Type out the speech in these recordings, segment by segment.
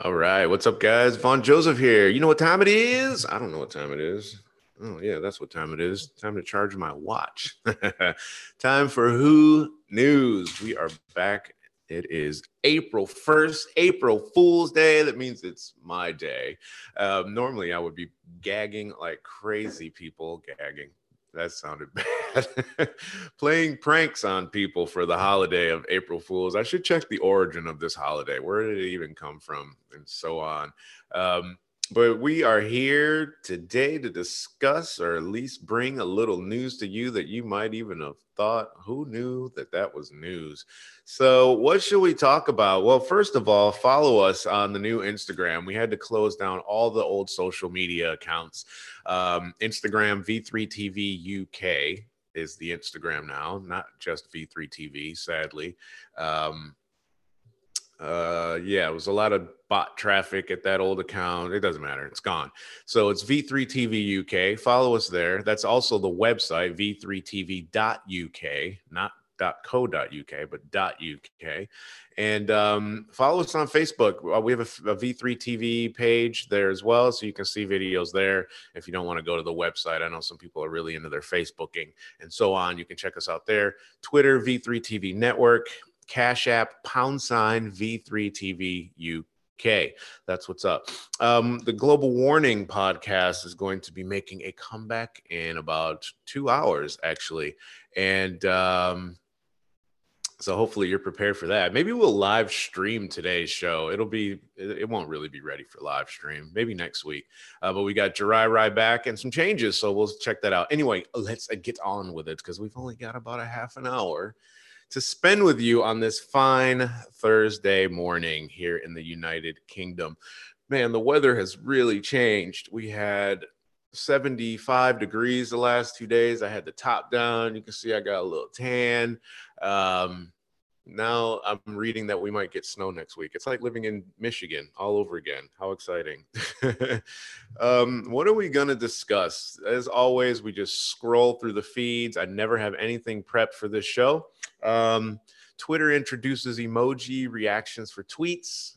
All right. What's up, guys? Von Joseph here. You know what time it is? I don't know what time it is. Oh, yeah, that's what time it is. Time to charge my watch. time for Who KNews. We are back. It is April 1st, April Fool's Day. That means it's my day. Um, normally, I would be gagging like crazy people, gagging, that sounded bad. Playing pranks on people for the holiday of April Fools. I should check the origin of this holiday. Where did it even come from? And so on. Um, but we are here today to discuss or at least bring a little news to you that you might even have thought, who knew that that was news? So, what should we talk about? Well, first of all, follow us on the new Instagram. We had to close down all the old social media accounts. Um, Instagram V3TV UK is the Instagram now, not just V3TV, sadly. Um, uh yeah it was a lot of bot traffic at that old account it doesn't matter it's gone. So it's v3tv uk follow us there. That's also the website v3tv.uk not .co.uk but .uk and um, follow us on facebook. We have a a v3 tv page there as well so you can see videos there. If you don't want to go to the website i know some people are really into their facebooking and so on. You can check us out there. Twitter v3 tv network Cash App, pound sign V3TV UK. Okay, that's what's up. Um, the Global Warning podcast is going to be making a comeback in about two hours, actually. And um, so hopefully you're prepared for that. Maybe we'll live stream today's show. It'll be, it won't really be ready for live stream. Maybe next week. Uh, but we got Jirai Rai back and some changes. So we'll check that out. Anyway, let's get on with it because we've only got about a half an hour to spend with you on this fine Thursday morning here in the United Kingdom. Man, the weather has really changed. We had 75 degrees the last two days. I had the top down. You can see I got a little tan. Um, now I'm reading that we might get snow next week. It's like living in Michigan all over again. How exciting. um, what are we going to discuss? As always, we just scroll through the feeds. I never have anything prepped for this show. Um, Twitter introduces emoji reactions for tweets.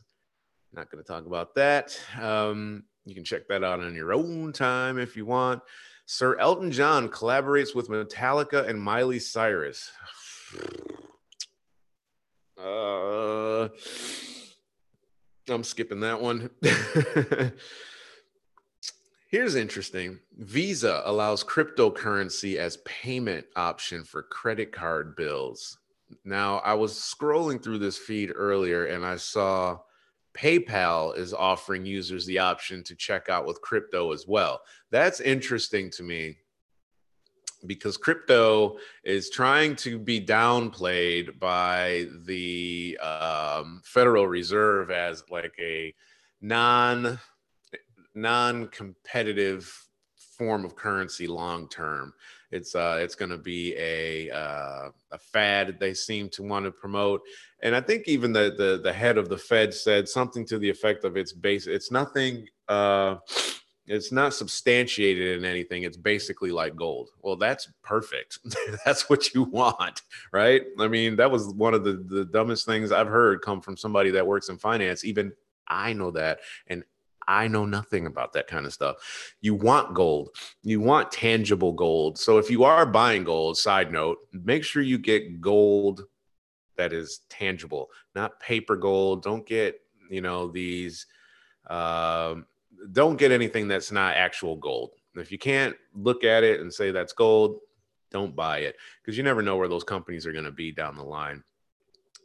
Not going to talk about that. Um, you can check that out on your own time if you want. Sir Elton John collaborates with Metallica and Miley Cyrus. Uh, I'm skipping that one. Here's interesting. Visa allows cryptocurrency as payment option for credit card bills. Now, I was scrolling through this feed earlier and I saw PayPal is offering users the option to check out with crypto as well. That's interesting to me because crypto is trying to be downplayed by the um, Federal Reserve as like a non non-competitive form of currency long term. It's uh, it's going to be a uh, a fad they seem to want to promote, and I think even the the the head of the Fed said something to the effect of it's base. It's nothing. Uh, it's not substantiated in anything. It's basically like gold. Well, that's perfect. that's what you want, right? I mean, that was one of the, the dumbest things I've heard come from somebody that works in finance. Even I know that. And I know nothing about that kind of stuff. You want gold, you want tangible gold. So if you are buying gold, side note, make sure you get gold that is tangible, not paper gold. Don't get, you know, these. Um, don't get anything that's not actual gold. If you can't look at it and say that's gold, don't buy it because you never know where those companies are going to be down the line.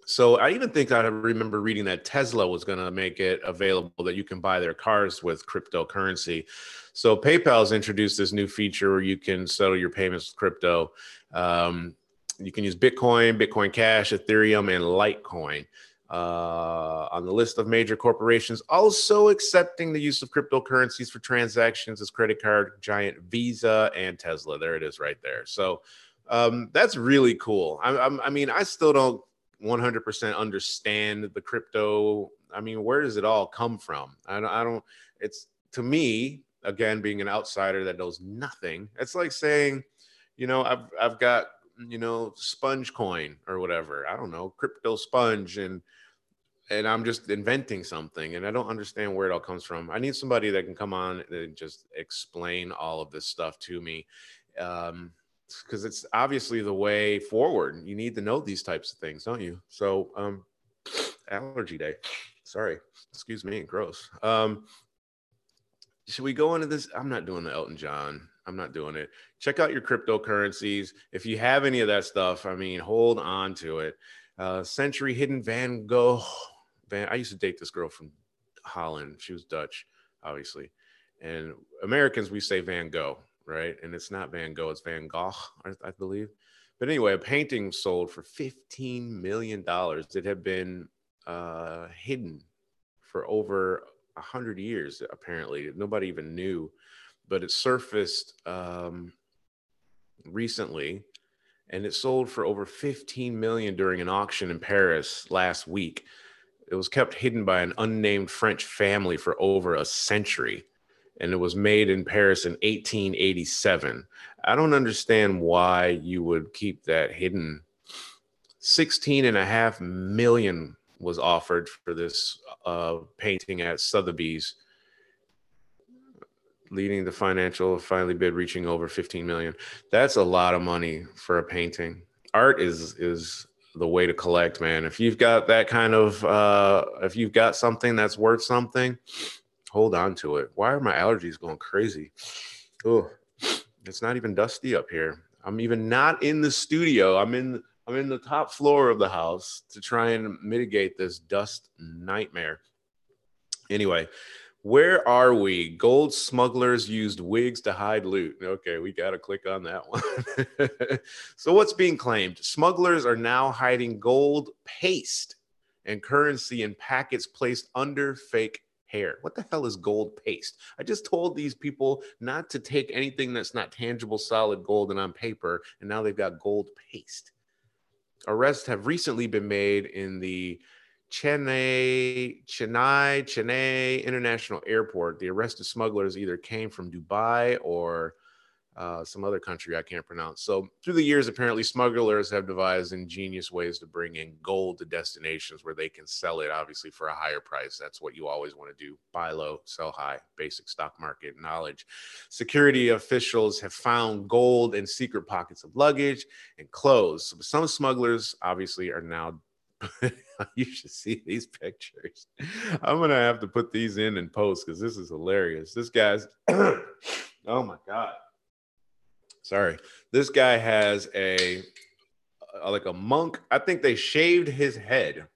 So I even think I remember reading that Tesla was going to make it available that you can buy their cars with cryptocurrency. So PayPal's introduced this new feature where you can settle your payments with crypto. Um, you can use Bitcoin, Bitcoin Cash, Ethereum, and Litecoin uh, on the list of major corporations, also accepting the use of cryptocurrencies for transactions as credit card giant Visa and Tesla. There it is, right there. So um, that's really cool. I, I, I mean, I still don't 100% understand the crypto. I mean, where does it all come from? I don't, I don't. It's to me, again, being an outsider that knows nothing. It's like saying, you know, I've I've got you know sponge coin or whatever. I don't know crypto sponge and and I'm just inventing something and I don't understand where it all comes from. I need somebody that can come on and just explain all of this stuff to me. Um, because it's obviously the way forward. You need to know these types of things, don't you? So, um, allergy day. Sorry, excuse me, gross. Um, should we go into this? I'm not doing the Elton John. I'm not doing it. Check out your cryptocurrencies. If you have any of that stuff, I mean, hold on to it. Uh, Century Hidden Van Gogh. Van, I used to date this girl from Holland. She was Dutch, obviously. And Americans, we say Van Gogh, right? And it's not Van Gogh, it's Van Gogh, I, I believe. But anyway, a painting sold for $15 million that had been uh, hidden for over 100 years, apparently. Nobody even knew. But it surfaced um, recently and it sold for over 15 million during an auction in Paris last week. It was kept hidden by an unnamed French family for over a century and it was made in Paris in 1887. I don't understand why you would keep that hidden. 16 and a half million was offered for this uh, painting at Sotheby's, leading the financial finally bid reaching over 15 million. That's a lot of money for a painting. Art is is the way to collect, man. If you've got that kind of uh, if you've got something that's worth something, hold on to it. Why are my allergies going crazy? Oh, it's not even dusty up here. I'm even not in the studio. I'm in I'm in the top floor of the house to try and mitigate this dust nightmare. Anyway, where are we? Gold smugglers used wigs to hide loot. Okay, we got to click on that one. so, what's being claimed? Smugglers are now hiding gold paste and currency in packets placed under fake hair. What the hell is gold paste? I just told these people not to take anything that's not tangible, solid gold and on paper, and now they've got gold paste. Arrests have recently been made in the Chennai, Chennai, Chennai International Airport. The arrested smugglers either came from Dubai or uh, some other country I can't pronounce. So, through the years, apparently, smugglers have devised ingenious ways to bring in gold to destinations where they can sell it, obviously, for a higher price. That's what you always want to do buy low, sell high, basic stock market knowledge. Security officials have found gold in secret pockets of luggage and clothes. Some smugglers, obviously, are now. you should see these pictures. I'm gonna have to put these in and post because this is hilarious. This guy's, oh my god, Sorry. This guy has a, a like a monk. I think they shaved his head.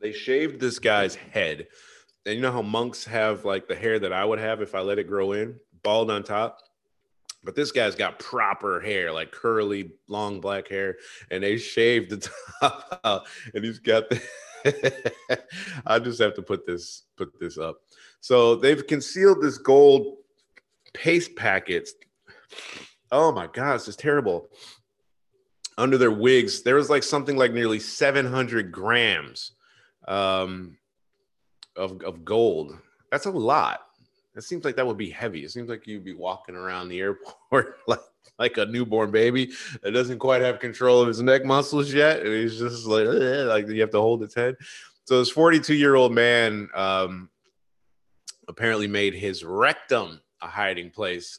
They shaved this guy's head. And you know how monks have like the hair that I would have if I let it grow in, bald on top? But this guy's got proper hair, like curly, long black hair, and they shaved the top out, and he's got the. I just have to put this put this up. So they've concealed this gold paste packets. Oh my God, this is terrible. Under their wigs, there was like something like nearly 700 grams um, of, of gold. That's a lot. It seems like that would be heavy. It seems like you'd be walking around the airport like like a newborn baby that doesn't quite have control of his neck muscles yet, and he's just like like you have to hold its head. So this 42 year old man um, apparently made his rectum a hiding place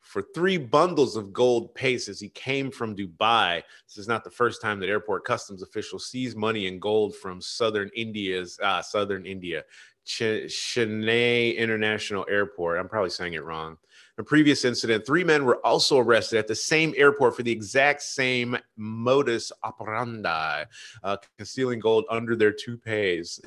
for three bundles of gold paste as he came from Dubai. This is not the first time that airport customs officials seized money and gold from southern India's uh, southern India, Ch- Chennai International Airport. I'm probably saying it wrong In a previous incident, three men were also arrested at the same airport for the exact same modus operandi, uh, concealing gold under their toupees.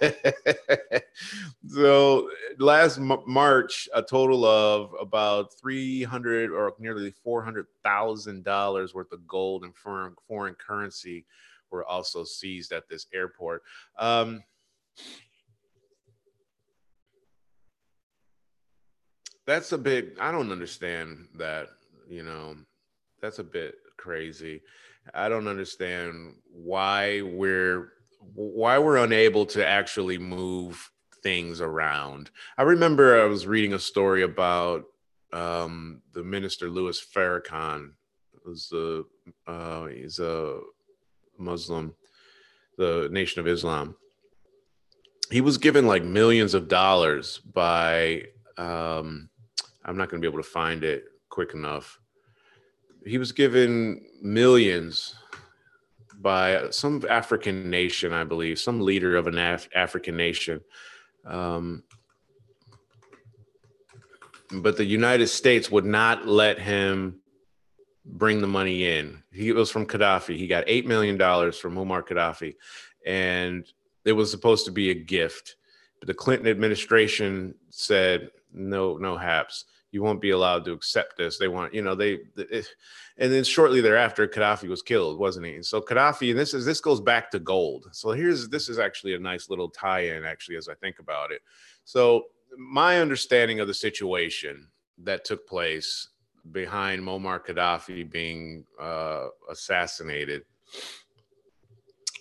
so last M- March, a total of about 300 or nearly $400,000 worth of gold and foreign, foreign currency were also seized at this airport. Um, that's a bit i don't understand that you know that's a bit crazy i don't understand why we're why we're unable to actually move things around i remember i was reading a story about um, the minister louis farrakhan was the uh, he's a Muslim, the Nation of Islam. He was given like millions of dollars by, um, I'm not going to be able to find it quick enough. He was given millions by some African nation, I believe, some leader of an Af- African nation. Um, but the United States would not let him bring the money in. He was from Gaddafi. He got $8 million from Muammar Gaddafi. And it was supposed to be a gift. But the Clinton administration said, no, no haps. You won't be allowed to accept this. They want, you know, they, it, and then shortly thereafter, Gaddafi was killed, wasn't he? And so Gaddafi, and this is this goes back to gold. So here's this is actually a nice little tie-in, actually, as I think about it. So my understanding of the situation that took place behind Muammar Gaddafi being uh, assassinated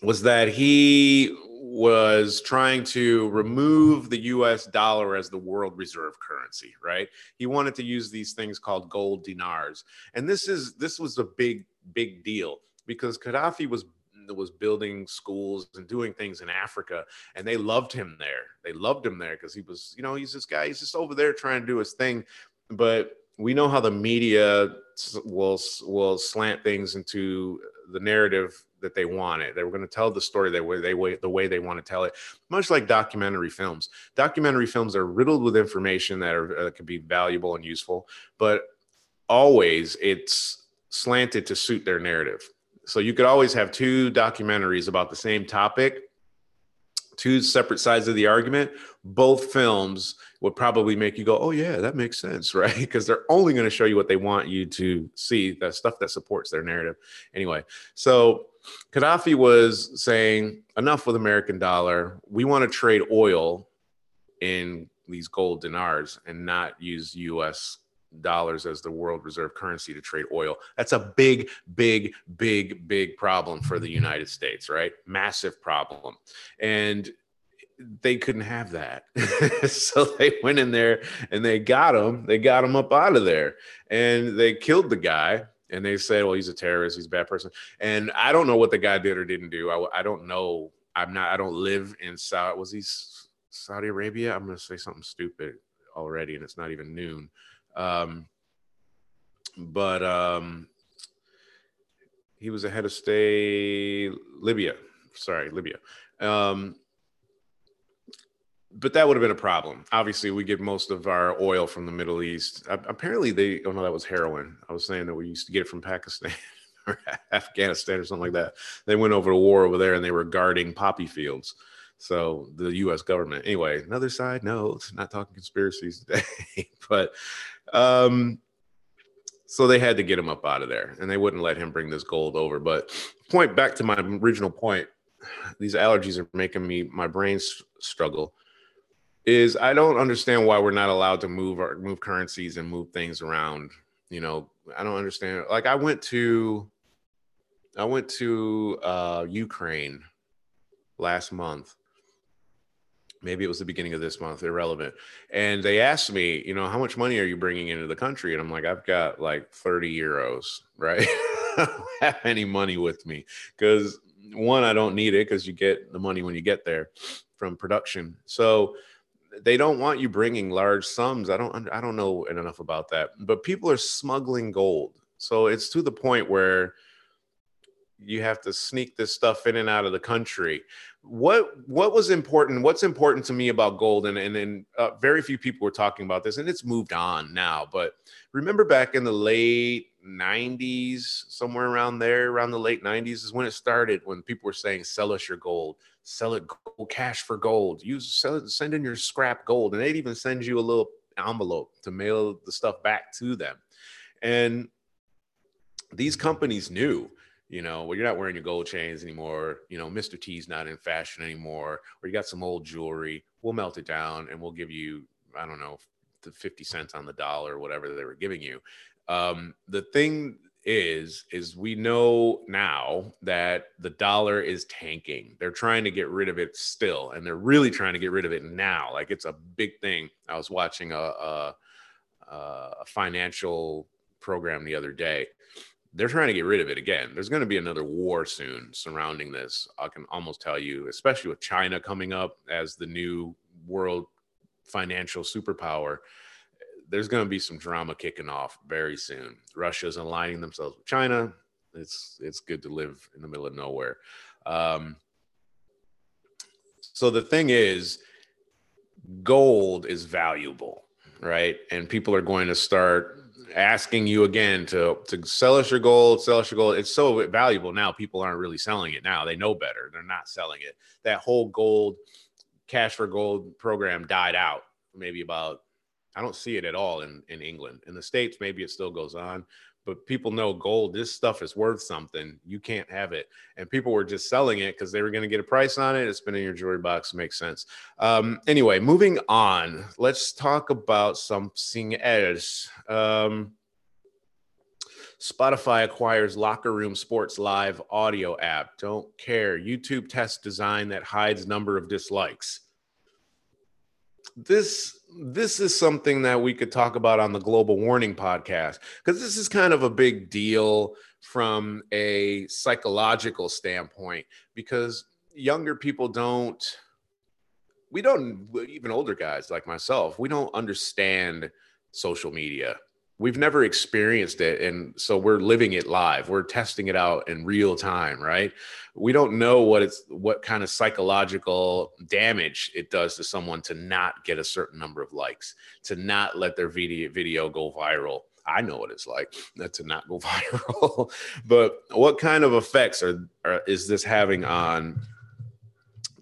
was that he was trying to remove the US dollar as the world reserve currency, right? He wanted to use these things called gold dinars. And this is this was a big big deal because Gaddafi was was building schools and doing things in Africa and they loved him there. They loved him there because he was, you know, he's this guy, he's just over there trying to do his thing. But we know how the media will will slant things into the narrative that they want it. They were going to tell the story that way they way the way they want to tell it. Much like documentary films. Documentary films are riddled with information that are uh, can be valuable and useful, but always it's slanted to suit their narrative. So you could always have two documentaries about the same topic two separate sides of the argument, both films would probably make you go, "Oh yeah, that makes sense," right? Because they're only going to show you what they want you to see, the stuff that supports their narrative. Anyway, so Gaddafi was saying, "Enough with American dollar. We want to trade oil in these gold dinars and not use U.S." dollars as the world reserve currency to trade oil. That's a big, big, big, big problem for the United States, right? Massive problem. And they couldn't have that. so they went in there and they got him. They got him up out of there and they killed the guy. And they said, well, he's a terrorist. He's a bad person. And I don't know what the guy did or didn't do. I, I don't know. I'm not, I don't live in Saudi. Was he Saudi Arabia? I'm going to say something stupid already and it's not even noon. Um, but um, he was a head of state, Libya. Sorry, Libya. Um, but that would have been a problem. Obviously, we get most of our oil from the Middle East. Apparently, they oh no, that was heroin. I was saying that we used to get it from Pakistan or Afghanistan or something like that. They went over to war over there and they were guarding poppy fields. So the U.S. government. Anyway, another side note. Not talking conspiracies today, but um, so they had to get him up out of there, and they wouldn't let him bring this gold over. But point back to my original point, these allergies are making me my brain struggle. Is I don't understand why we're not allowed to move our move currencies and move things around. You know, I don't understand. Like I went to, I went to uh, Ukraine last month, maybe it was the beginning of this month, irrelevant. And they asked me, you know, how much money are you bringing into the country? And I'm like, I've got like 30 euros, right? Have any money with me because one, I don't need it because you get the money when you get there from production. So they don't want you bringing large sums. I don't, I don't know enough about that, but people are smuggling gold. So it's to the point where you have to sneak this stuff in and out of the country what what was important what's important to me about gold and and, and uh, very few people were talking about this and it's moved on now but remember back in the late 90s somewhere around there around the late 90s is when it started when people were saying sell us your gold sell it gold, cash for gold use sell it, send in your scrap gold and they'd even send you a little envelope to mail the stuff back to them and these companies knew you know, well, you're not wearing your gold chains anymore. You know, Mr. T's not in fashion anymore, or you got some old jewelry. We'll melt it down and we'll give you, I don't know, the 50 cents on the dollar whatever they were giving you. Um, the thing is, is we know now that the dollar is tanking. They're trying to get rid of it still, and they're really trying to get rid of it now. Like it's a big thing. I was watching a, a, a financial program the other day they're trying to get rid of it again. There's going to be another war soon surrounding this. I can almost tell you, especially with China coming up as the new world financial superpower. There's going to be some drama kicking off very soon. Russia's aligning themselves with China. It's it's good to live in the middle of nowhere. Um, so the thing is, gold is valuable, right? And people are going to start asking you again to to sell us your gold, sell us your gold. It's so valuable now. People aren't really selling it now. They know better. They're not selling it. That whole gold cash for gold program died out. Maybe about I don't see it at all in in England. In the states, maybe it still goes on, but people know gold. This stuff is worth something. You can't have it, and people were just selling it because they were going to get a price on it. It's been in your jewelry box. Makes sense. Um, anyway, moving on. Let's talk about something else. Um, Spotify acquires Locker Room Sports Live audio app. Don't care. YouTube test design that hides number of dislikes. This this is something that we could talk about on the Global Warning podcast because this is kind of a big deal from a psychological standpoint because younger people don't we don't even older guys like myself we don't understand social media we've never experienced it and so we're living it live. We're testing it out in real time right? We don't know what it's what kind of psychological damage it does to someone to not get a certain number of likes to not let their video video go viral. I know what it's like to not go viral. But what kind of effects are, are is this having on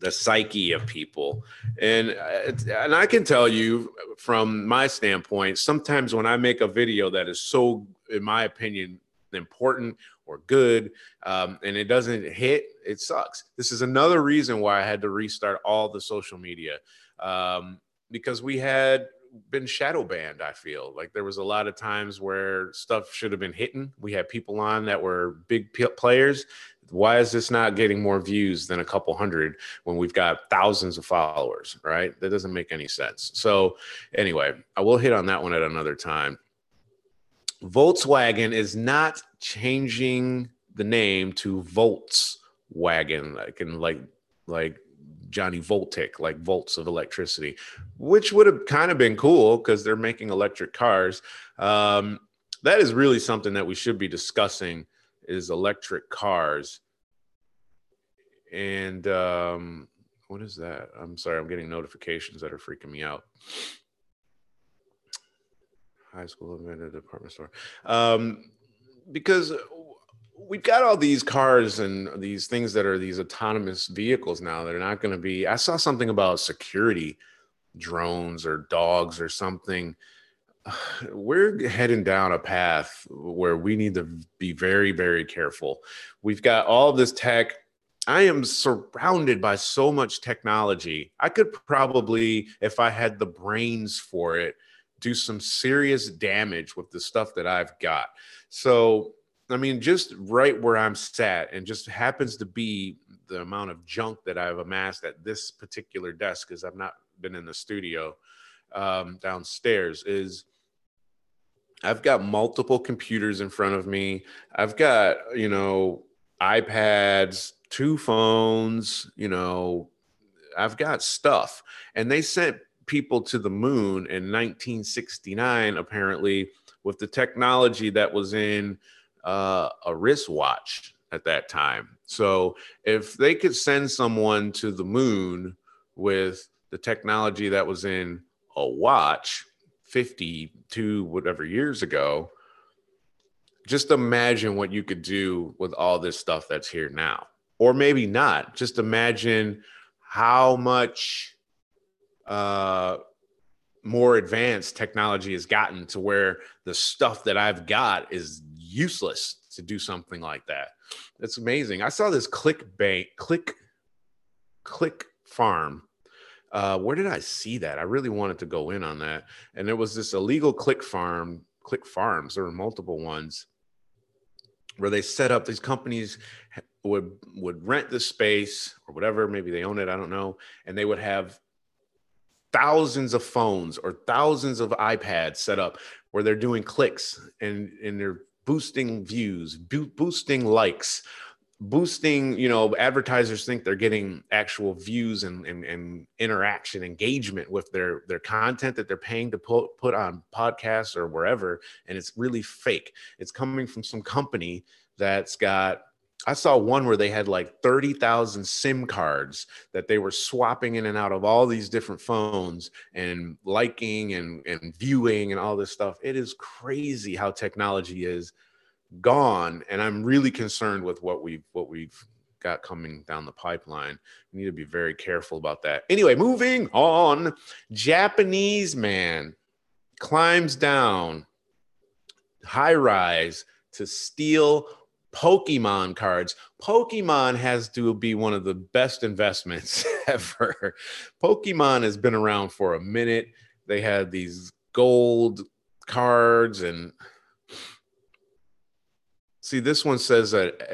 the psyche of people. And uh, and i can tell you from my standpoint sometimes when i make a video that is so in my opinion important or good um, and it doesn't hit it sucks. This is another reason why i had to restart all the social media um, because we had been shadow banned i feel. Like there was a lot of times where stuff should have been hitting. We had people on that were big players why is this not getting more views than a couple hundred when we've got thousands of followers right? That doesn't make any sense. So anyway i will hit on that one at another time. Volkswagen is not changing the name to Voltswagen like in like like johnny voltic like volts of electricity which would have kind of been cool because they're making electric cars. Um, that is really something that we should be discussing is electric cars and um, what is that? I'm sorry, I'm getting notifications that are freaking me out. High school invented department store. Um, because we've got all these cars and these things that are these autonomous vehicles now that are not going to be. I saw something about security drones or dogs or something. We're heading down a path where we need to be very, very careful. We've got all of this tech I am surrounded by so much technology. I could probably, if I had the brains for it, do some serious damage with the stuff that I've got. So, I mean, just right where I'm sat, and just happens to be the amount of junk that I've amassed at this particular desk, because I've not been in the studio um, downstairs, is I've got multiple computers in front of me. I've got, you know, iPads, two phones, you know, I've got stuff. And they sent people to the moon in 1969, apparently, with the technology that was in uh, a wristwatch at that time. So if they could send someone to the moon with the technology that was in a watch 52 whatever years ago, just imagine what you could do with all this stuff that's here now or maybe not. Just imagine how much uh, more advanced technology has gotten to where the stuff that I've got is useless to do something like that. That's amazing. I saw this click bank, click, click farm. Uh, where did I see that? I really wanted to go in on that. And there was this illegal click farm, click farms. There were multiple ones where they set up these companies would would rent the space or whatever maybe they own it i don't know and they would have thousands of phones or thousands of ipads set up where they're doing clicks and and they're boosting views, bo- boosting likes, boosting you know advertisers think they're getting actual views and, and, and interaction engagement with their their content that they're paying to put, put on podcasts or wherever and it's really fake it's coming from some company that's got I saw one where they had like 30,000 SIM cards that they were swapping in and out of all these different phones and liking and, and viewing and all this stuff. It is crazy how technology is gone. And I'm really concerned with what we've what we've got coming down the pipeline. We need to be very careful about that. Anyway, moving on. Japanese man climbs down high rise to steal Pokemon cards. Pokemon has to be one of the best investments ever. Pokemon has been around for a minute. They had these gold cards and see this one says that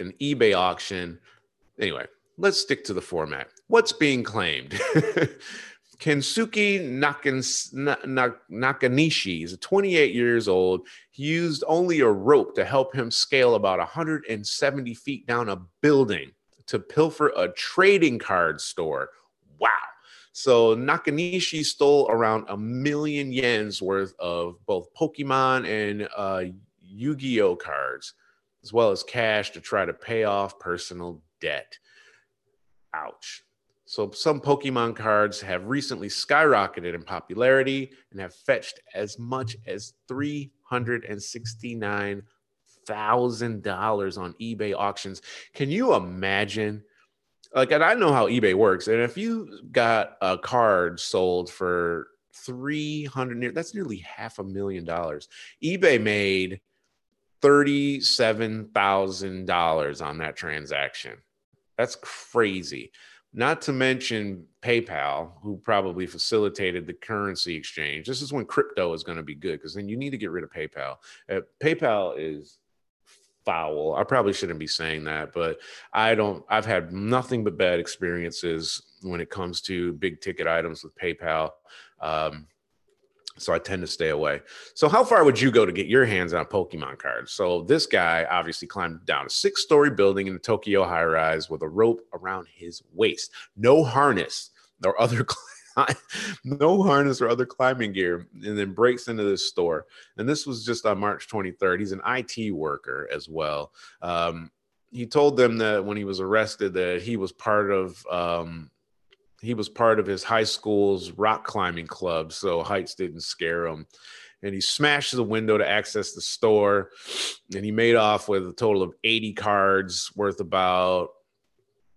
an eBay auction. Anyway, let's stick to the format. What's being claimed? Kensuke Nakanishi is 28 years old. He used only a rope to help him scale about 170 feet down a building to pilfer a trading card store. Wow. So Nakanishi stole around a million yens worth of both Pokemon and uh, Yu Gi Oh cards, as well as cash to try to pay off personal debt. Ouch. So some Pokemon cards have recently skyrocketed in popularity and have fetched as much as three hundred and sixty-nine thousand dollars on eBay auctions. Can you imagine? Like, and I know how eBay works. And if you got a card sold for three hundred, that's nearly half a million dollars. eBay made thirty-seven thousand dollars on that transaction. That's crazy. Not to mention PayPal, who probably facilitated the currency exchange. This is when crypto is going to be good because then you need to get rid of PayPal. Uh, PayPal is foul. I probably shouldn't be saying that, but I don't, I've had nothing but bad experiences when it comes to big ticket items with PayPal. Um, so I tend to stay away. So how far would you go to get your hands on Pokemon cards? So this guy obviously climbed down a six-story building in the Tokyo high rise with a rope around his waist, no harness or other no harness or other climbing gear, and then breaks into this store. And this was just on March 23rd. He's an IT worker as well. Um, he told them that when he was arrested that he was part of um, he was part of his high school's rock climbing club, so heights didn't scare him. And he smashed the window to access the store, and he made off with a total of 80 cards worth about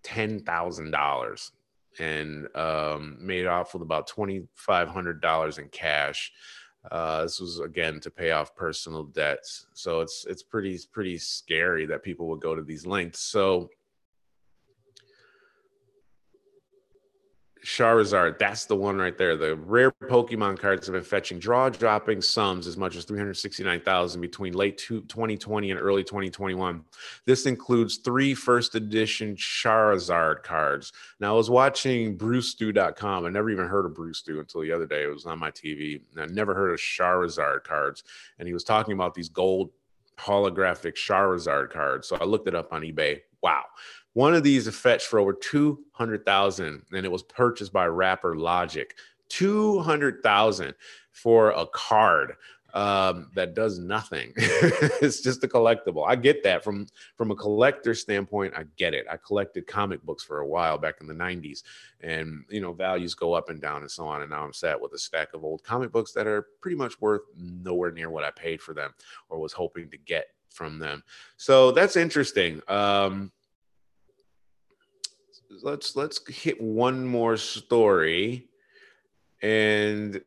ten thousand dollars, and um, made off with about twenty five hundred dollars in cash. Uh, this was again to pay off personal debts, so it's it's pretty pretty scary that people would go to these lengths. So Charizard, that's the one right there. The rare Pokemon cards have been fetching draw dropping sums as much as 369,000 between late 2020 and early 2021. This includes three first edition Charizard cards. Now, I was watching BrewStew.com. I never even heard of BrewStew until the other day. It was on my TV. I never heard of Charizard cards. And he was talking about these gold holographic Charizard cards. So I looked it up on eBay. Wow. One of these is fetched for over 200,000 and it was purchased by rapper Logic. 200,000 for a card um, that does nothing. it's just a collectible. I get that from from a collector standpoint. I get it. I collected comic books for a while back in the 90s and you know values go up and down and so on and now I'm sat with a stack of old comic books that are pretty much worth nowhere near what I paid for them or was hoping to get from them. So that's interesting. Um, let's let's hit one more story. And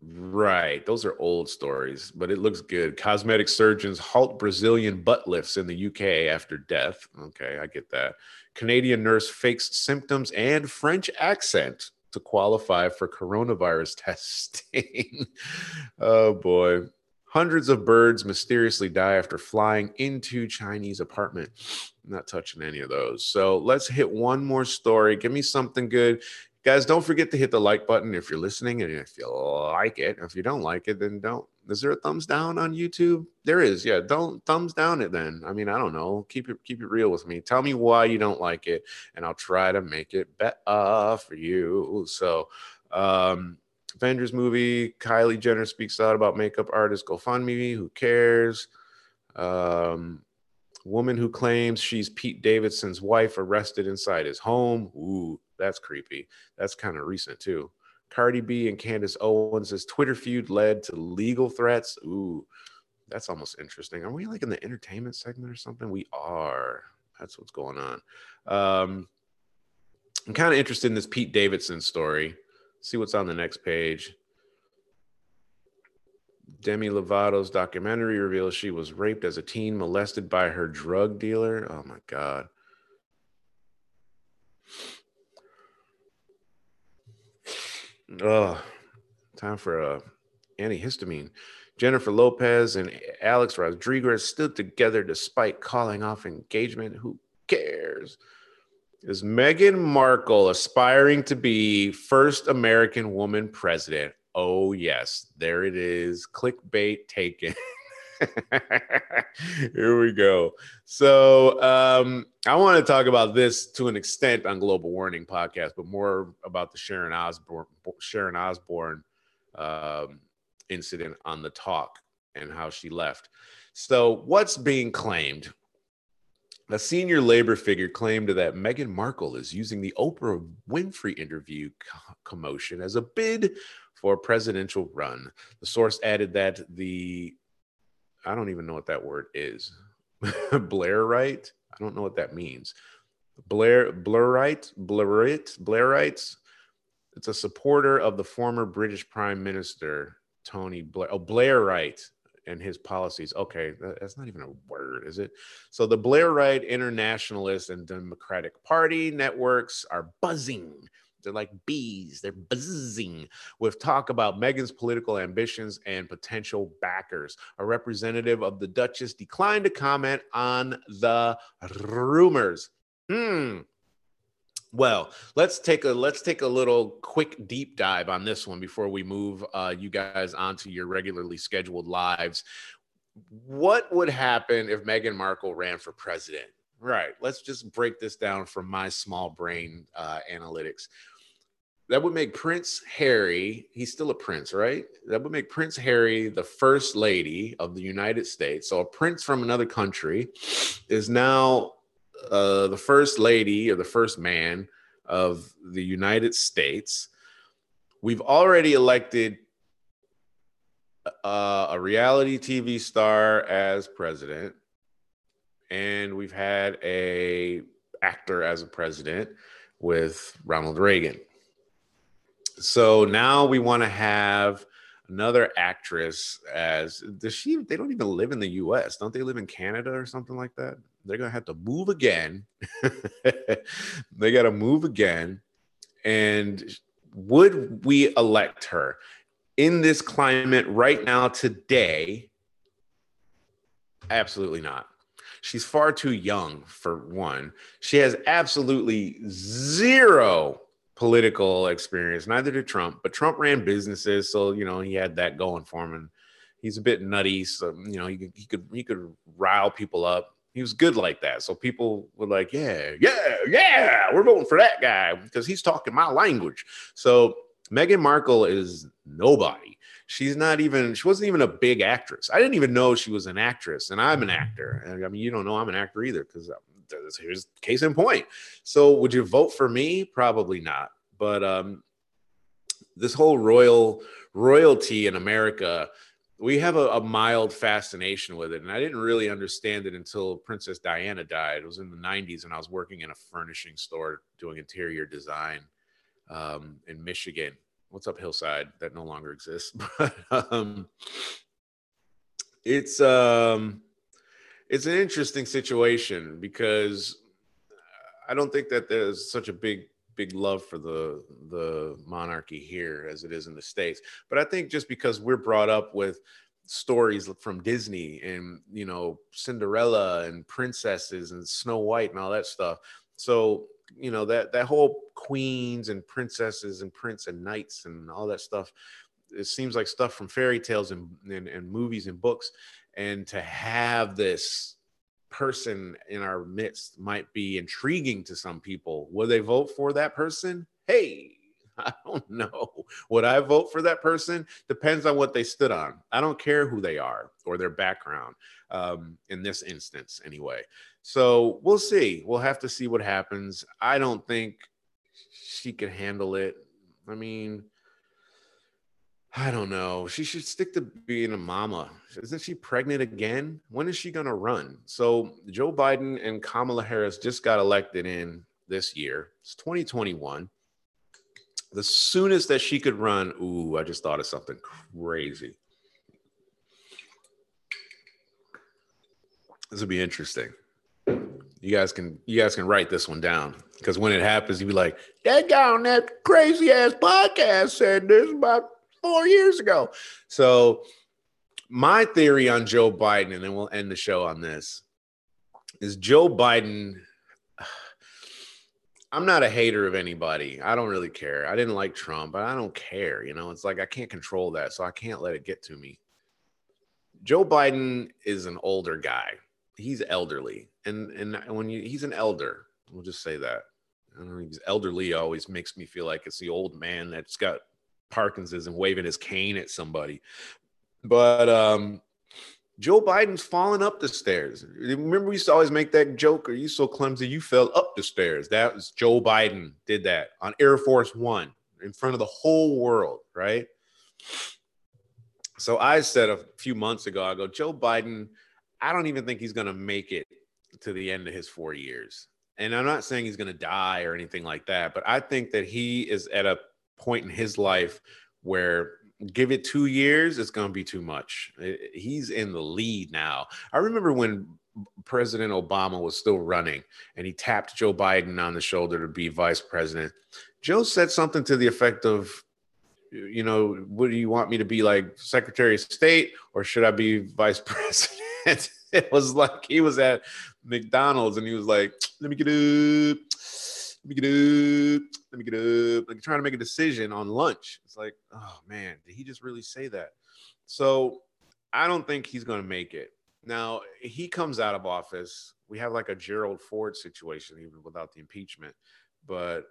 right those are old stories but it looks good. Cosmetic surgeons halt brazilian butt lifts in the uk after death. Okay i get that. Canadian nurse fakes symptoms and french accent to qualify for coronavirus testing. Oh boy Hundreds of birds mysteriously die after flying into Chinese apartment. I'm not touching any of those. So let's hit one more story. Give me something good. Guys, don't forget to hit the like button if you're listening and if you like it. If you don't like it, then don't Is there a thumbs down on YouTube? There is. Yeah, don't thumbs down it then. I mean, I don't know. Keep it keep it real with me. Tell me why you don't like it, and I'll try to make it better for you. So, um, Avengers movie. Kylie Jenner speaks out about makeup artist GoFundMe. Who cares? Um, woman who claims she's Pete Davidson's wife arrested inside his home. Ooh, that's creepy. That's kind of recent too. Cardi B and Candace Owens' Twitter feud led to legal threats. Ooh, that's almost interesting. Are we like in the entertainment segment or something? We are. That's what's going on. Um, I'm kind of interested in this Pete Davidson story. See what's on the next page. Demi Lovato's documentary reveals she was raped as a teen, molested by her drug dealer. Oh my God. Oh, time for a antihistamine. Jennifer Lopez and Alex Rodriguez stood together despite calling off engagement. Who cares? Is Meghan Markle aspiring to be first American woman president? Oh, yes, there it is. Clickbait taken. Here we go. So, um, I want to talk about this to an extent on Global Warning podcast, but more about the Sharon Osbourne, Sharon Osbourne um, incident on the talk and how she left. So, what's being claimed? A senior labor figure claimed that Meghan Markle is using the Oprah Winfrey interview commotion as a bid for a presidential run. The source added that the I don't even know what that word is. Blairite? I don't know what that means. Blair Blairite, Blairite, Blairites. It's a supporter of the former British Prime Minister Tony Blair. Oh, Blairite and his policies. Okay, that's not even a word, is it? So the Blairite Internationalist and Democratic Party networks are buzzing they're like bees. They're buzzing with talk about Meghan's political ambitions and potential backers. A representative of the Duchess declined to comment on the rumors. Hmm. Well, let's take a let's take a little quick deep dive on this one before we move uh, you guys onto your regularly scheduled lives. What would happen if Meghan Markle ran for president? Right. Let's just break this down from my small brain uh, analytics. That would make Prince Harry, he's still a prince, right? That would make Prince Harry the first lady of the United States. So a prince from another country is now uh, the first lady or the first man of the United States. We've already elected uh, a reality TV star as president and we've had a actor as a president with Ronald Reagan. So now we want to have another actress as does she they don't even live in the US don't they live in Canada or something like that? They're going to have to move again. They got to move again. And would we elect her? In this climate right now today absolutely not. She's far too young, for one. She has absolutely zero political experience. Neither did Trump, but Trump ran businesses, so you know he had that going for him. And he's a bit nutty, so you know he could he could he could rile people up. He was good like that, so people were like, "Yeah, yeah, yeah, we're voting for that guy because he's talking my language." So Meghan Markle is nobody she's not even she wasn't even a big actress i didn't even know she was an actress and i'm an mm. actor and i mean you don't know i'm an actor either because here's case in point. So would you vote for me? Probably not. But um this whole royal royalty in america we have a, a, mild fascination with it. And i didn't really understand it until princess diana died. It was in the 90s and i was working in a furnishing store doing interior design um, in michigan. What's up hillside? That no longer exists. But um it's um it's an interesting situation because i don't think that there's such a big big love for the the monarchy here as it is in the states but i think just because we're brought up with stories from disney and you know cinderella and princesses and snow white and all that stuff so you know that that whole queens and princesses and prince and knights and all that stuff it seems like stuff from fairy tales and, and, and movies and books. And to have this person in our midst might be intriguing to some people. Will they vote for that person? Hey, I don't know. Would I vote for that person? Depends on what they stood on. I don't care who they are or their background um, in this instance, anyway. So we'll see. We'll have to see what happens. I don't think she could handle it. I mean, I don't know. She should stick to being a mama. Isn't she pregnant again? When is she going to run? So, Joe Biden and Kamala Harris just got elected in this year. It's 2021. The soonest that she could run, ooh, I just thought of something crazy. This would be interesting. You guys can you guys can write this one down because when it happens, you'd be like, "That guy on that crazy ass podcast said this about four years ago." So, my theory on Joe Biden, and then we'll end the show on this, is Joe Biden I'm not a hater of anybody. I don't really care. I didn't like Trump, but I don't care. You know, it's like I can't control that, so I can't let it get to me. Joe Biden is an older guy. He's elderly, and and when you he's an elder, we'll just say that. I don't know. He's elderly always makes me feel like it's the old man that's got Parkinson's and waving his cane at somebody. But um, Joe Biden's falling up the stairs. Remember, we used to always make that joke, Are you so clumsy you fell up the stairs. That was Joe Biden did that on Air Force One in front of the whole world, right? So I said a few months ago, I go, Joe Biden, I don't even think he's going to make it to the end of his four years. And I'm not saying he's going to die or anything like that, but I think that he is at a point in his life where give it two years, it's going to be too much. He's in the lead now. I remember when President Obama was still running and he tapped Joe Biden on the shoulder to be vice president. Joe said something to the effect of, you know, do you want me to be like Secretary of State or should I be vice president? it was like he was at McDonald's and he was like, let me get up let me get up, let me get up, like trying to make a decision on lunch. It's like, oh man, did he just really say that? So I don't think he's going to make it. Now he comes out of office. We have like a Gerald Ford situation, even without the impeachment. But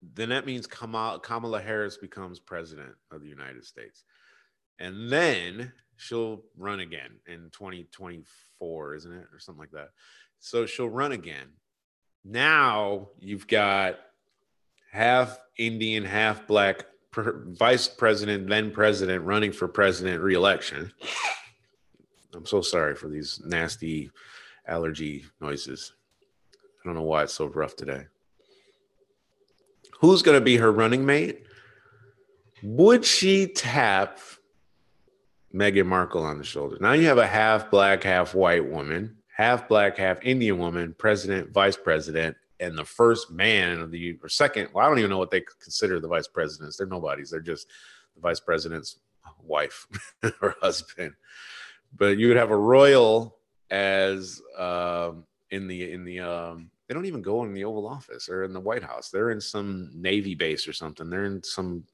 then that means Kamala, Harris becomes president of the United States. And then she'll run again in 2024, isn't it? Or something like that. So she'll run again. Now you've got half Indian, half black vice president, then president running for president reelection. I'm so sorry for these nasty allergy noises. I don't know why it's so rough today. Who's going to be her running mate? Would she tap Meghan Markle on the shoulder? Now you have a half black, half white woman half black, half Indian woman, president, vice president, and the first man of the or second. Well, I don't even know what they consider the vice presidents. They're nobodies. They're just the vice president's wife or husband. But you would have a royal as um, in the in the um, they don't even go in the Oval Office or in the White House. They're in some Navy base or something. They're in some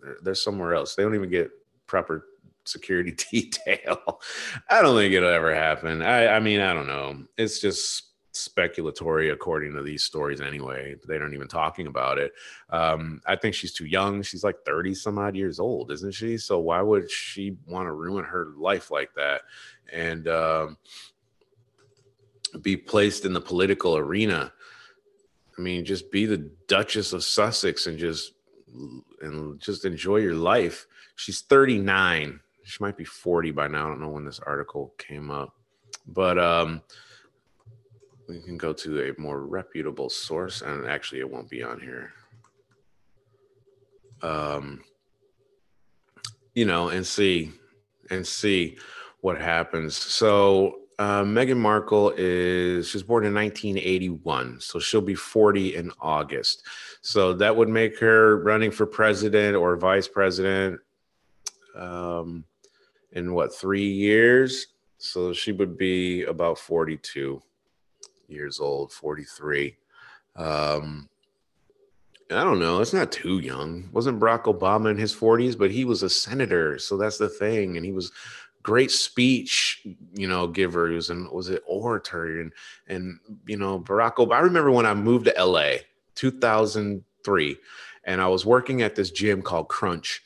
they're, they're somewhere else. They don't even get proper security detail. I don't think it'll ever happen. I, I mean, I don't know. It's just speculatory according to these stories anyway. They aren't even talking about it. Um i think she's too young. She's like 30 some odd years old isn't she? So why would she want to ruin her life like that and um be placed in the political arena? I mean just be the duchess of sussex and just and just enjoy your life. She's 39 she might be 40 by now. I don't know when this article came up, but um, we can go to a more reputable source, and actually, it won't be on here. Um, you know, and see and see what happens. So uh, Meghan Markle is she's born in 1981, so she'll be 40 in August. So that would make her running for president or vice president. Um, in what three years? So she would be about 42 years old, 43. Um, I don't know. It's not too young. Wasn't Barack Obama in his 40s, but he was a senator. So that's the thing. And he was great speech, you know, giver. He was was it orator and and you know, Barack Obama. I remember when I moved to LA, 2003, and I was working at this gym called Crunch.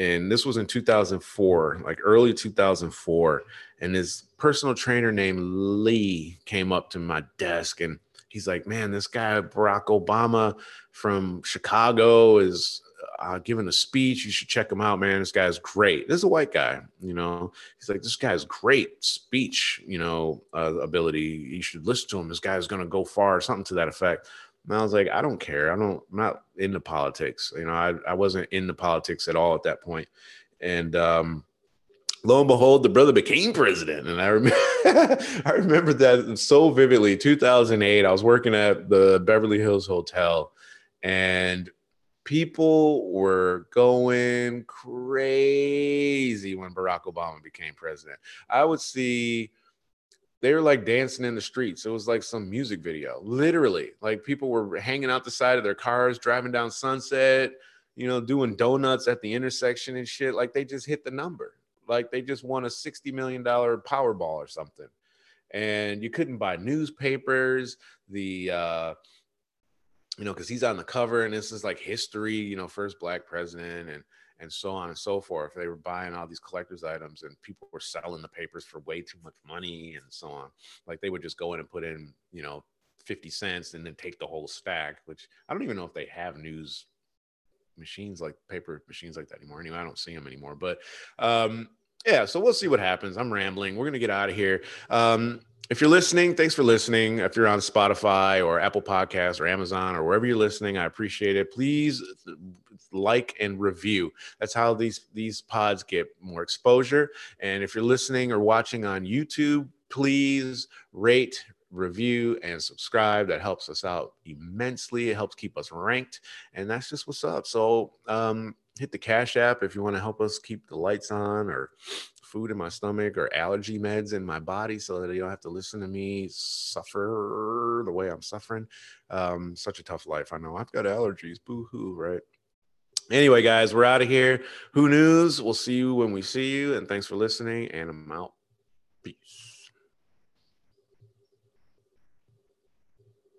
And this was in 2004, like early 2004. And his personal trainer named Lee came up to my desk and he's like, Man, this guy, Barack Obama from Chicago, is uh, giving a speech. You should check him out, man. This guy's great. This is a white guy, you know. He's like, this guy's great speech, you know, uh, ability. You should listen to him. This guy's gonna go far, something to that effect. And I was like, I don't care. I don't. I'm not into politics. You know, I I wasn't into politics at all at that point. And um, lo and behold, the brother became president. And I remember, I remember that so vividly. 2008, I was working at the Beverly Hills Hotel, and people were going crazy when Barack Obama became president. I would see they were like dancing in the streets. It was like some music video, literally. Like people were hanging out the side of their cars, driving down Sunset, you know, doing donuts at the intersection and shit. Like they just hit the number. Like they just won a $60 million Powerball or something. And you couldn't buy newspapers. The, uh, you know, because he's on the cover and this is like history, you know, first black president and and so on and so forth. They were buying all these collector's items and people were selling the papers for way too much money and so on. Like they would just go in and put in, you know, 50 cents and then take the whole stack, which I don't even know if they have news machines like paper machines like that anymore. Anyway, I don't see them anymore. But um, yeah, so we'll see what happens. I'm rambling. We're gonna get out of here. Um, if you're listening, thanks for listening. If you're on Spotify or Apple Podcasts or Amazon or wherever you're listening, I appreciate it. Please like and review. That's how these these pods get more exposure. And if you're listening or watching on YouTube, please rate, review, and subscribe. That helps us out immensely. It helps keep us ranked, and that's just what's up. So um, hit the Cash App if you want to help us keep the lights on or food in my stomach or allergy meds in my body so that you don't have to listen to me suffer the way I'm suffering. Um, such a tough life. I know I've got allergies. Boo hoo, right? Anyway, guys, we're out of here. Who knows? We'll see you when we see you. And thanks for listening. And I'm out. Peace.